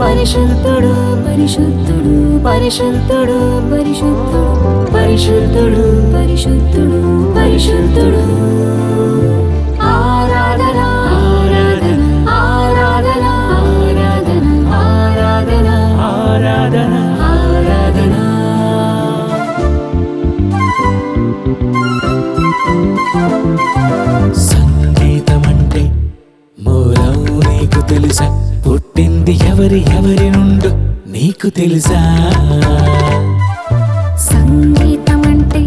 పరిశుద్ధుడు పరిశుద్ధుడు పరిశుద్ధుడు పరిశుద్ధుడు పరిశుద్ధుడు పరిశుద్ధుడు పరిశుద్ధుడు. ఎవరి ఎవరి నుండు నీకు తెలుసా? సంగీతం అంటే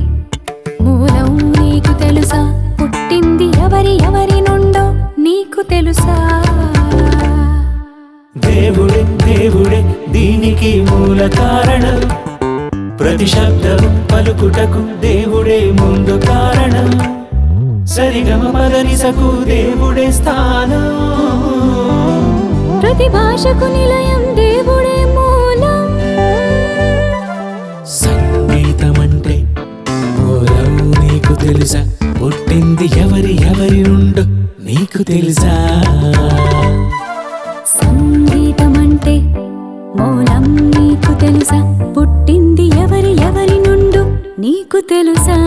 మూలం నీకు తెలుసా? పుట్టింది ఎవరి ఎవరి నుండో నీకు తెలుసా? దేవుడే దేవుడే దీనికి మూల కారణం. ప్రతి శబ్దము పలుకుటకు దేవుడే ముందు కారణం. సరిగమ పదనిసకు దేవుడే స్థానం. ప్రతి భాషకు నిలయం దేవుడే మూలం. సంగీతమంటే మూలం నీకు తెలుసా? పుట్టింది ఎవరి ఎవరి నుండు నీకు తెలుసా? సంగీతం అంటే మూలం నీకు తెలుసా? పుట్టింది ఎవరి ఎవరి నుండు నీకు తెలుసా?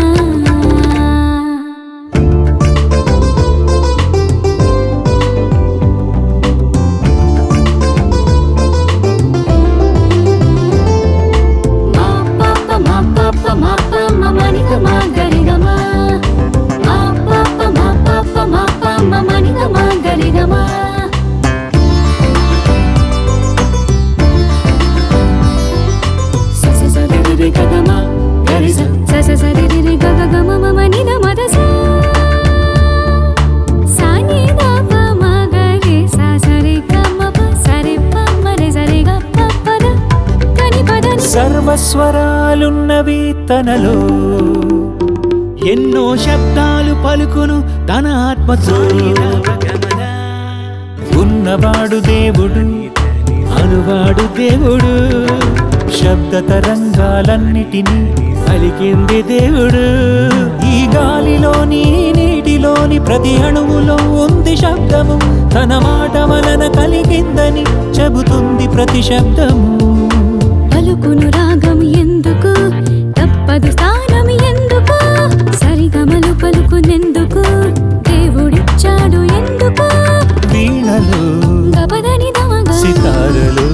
ని తనలో. ఎన్నో శబ్దాలు పలుకును తన ఆత్మతో ఉన్నవాడు దేవుడు అనువాడు దేవుడు. శబ్ద తరంగాలన్నిటినీ పలికింది దేవుడు. ఈ గాలిలోని నీటిలోని ప్రతి అణువులో ఉంది శబ్దము. తన మాట వలన కలిగిందని చెబుతుంది ప్రతి శబ్దము. పలుకును తప్పదు స్థానం ఎందుకు? సరిగమలు పలుకునెందుకు? దేవుడిచ్చాడు ఎందుకు? వీణలు గబదని దమగ సితారలు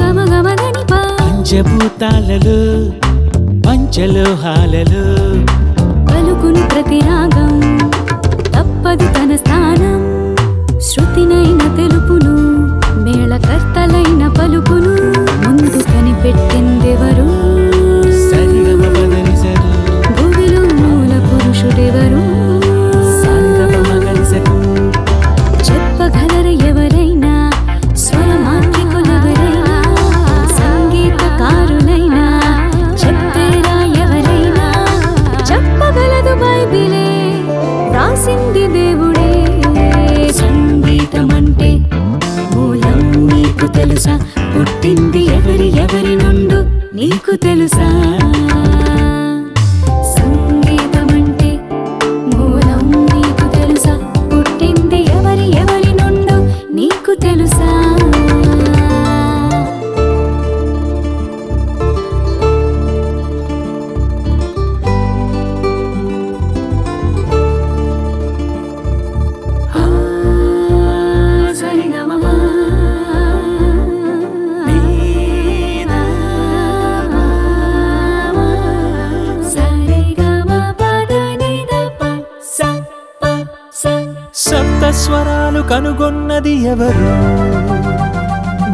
గమ గమదని పా. పంచభూతాలలో పంచలోహాలలో. పలుకును ప్రతి రాగం రాసింది దేవుడే మూలం నీకు తెలుసా? పుట్టింది ఎవరి ఎవరి నుండు నీకు తెలుసా? సప్త స్వరాలు కనుగొన్నది ఎవరు?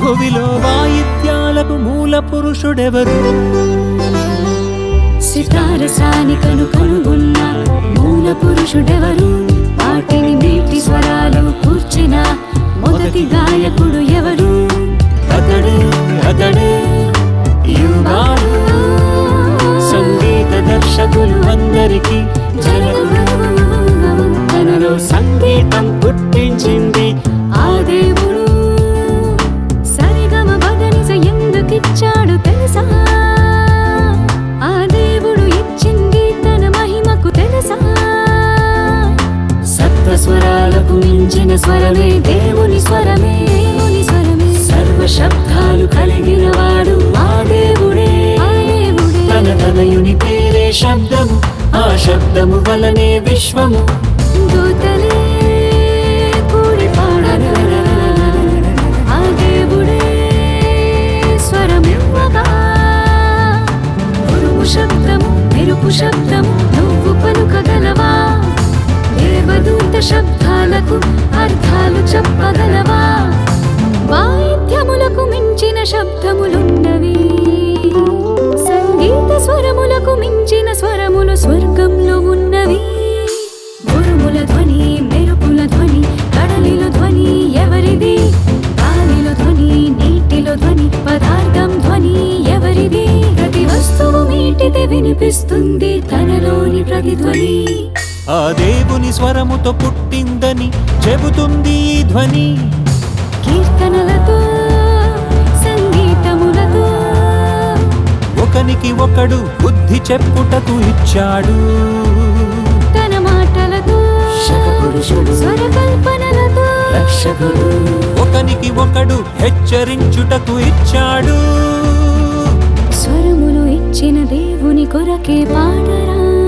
భువిలో వాయిద్యాలకు మూల పురుషుడెవరు? సితారసాని కను కనుగొన్న మూల పురుషుడెవరు? వాటిని మీటి స్వరాలు కూర్చిన మొదటి గాయకుడు ఎవరు? అతడే అతడే సంగీత దర్శకులు అందరికీ జనకుడు స్వరాలకు మించిన స్వరమే దేవుని స్వరమే. దేవుని స్వరమే సర్వ శబ్దాలు కలిగిన వాడు ఆ దేవుడే. ఆ దేవుడే తన తనయుని పేరే శబ్దము ఆ శబ్దము వలనే విశ్వము. దూతలే కూడి పాడగా ఆ దేవుడే స్వరమివ్వగా. ఉరుము శబ్దము మెరుపు శబ్దము నువ్వు పలుకగలవా? అర్థాలు చెప్పగలవా? వాయిద్యములకు మించిన శబ్దములున్నవి. సంగీత స్వరములకు మించిన స్వరములు స్వర్గంలో ఉన్నవి. గురుముల ధ్వని మెరుపుల ధ్వని కడలిలో ధ్వని ఎవరిది? గాలిలో ధ్వని నీటిలో ధ్వని పదార్థం ధ్వని ఎవరిది? ప్రతి వస్తువు మీటితే వినిపిస్తుంది తనలోని ప్రతిధ్వని ఆ దేవుని స్వరముతో పుట్టింది పుట్టిందని చెబుతుంది ఈ ధ్వని. కీర్తనలతో సంగీతములతో. ఒకనికి ఒకడు బుద్ధి చెప్పుటకు ఇచ్చాడు. తన మాటలతో శకపురుషుడు స్వరకల్పనలతో. రక్షకుడు. ఒకనికి ఒకడు హెచ్చరించుటకు ఇచ్చాడు. స్వరములు ఇచ్చిన దేవుని కొరకే పాడరా.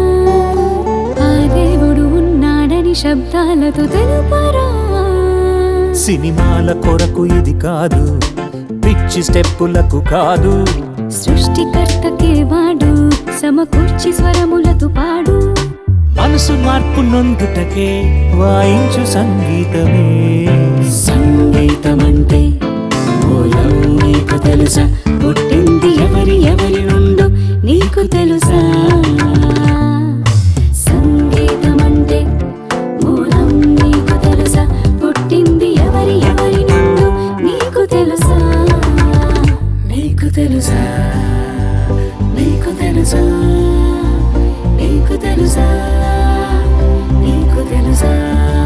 శబ్దాలతో తెలుపరా సినిమాల కొరకు ఇది కాదు పిచ్చి స్టెప్పులకు కాదు. సృష్టికర్తకే వాడు సమకూర్చి స్వరములతో పాడు. మనసు మార్పు నొందుటకే వాయించు సంగీతమే. సంగీతమంటే నీకు తెలుసా? పుట్టింది ఎవరి ఎవరి నుండో నీకు తెలుసా? podemos amar.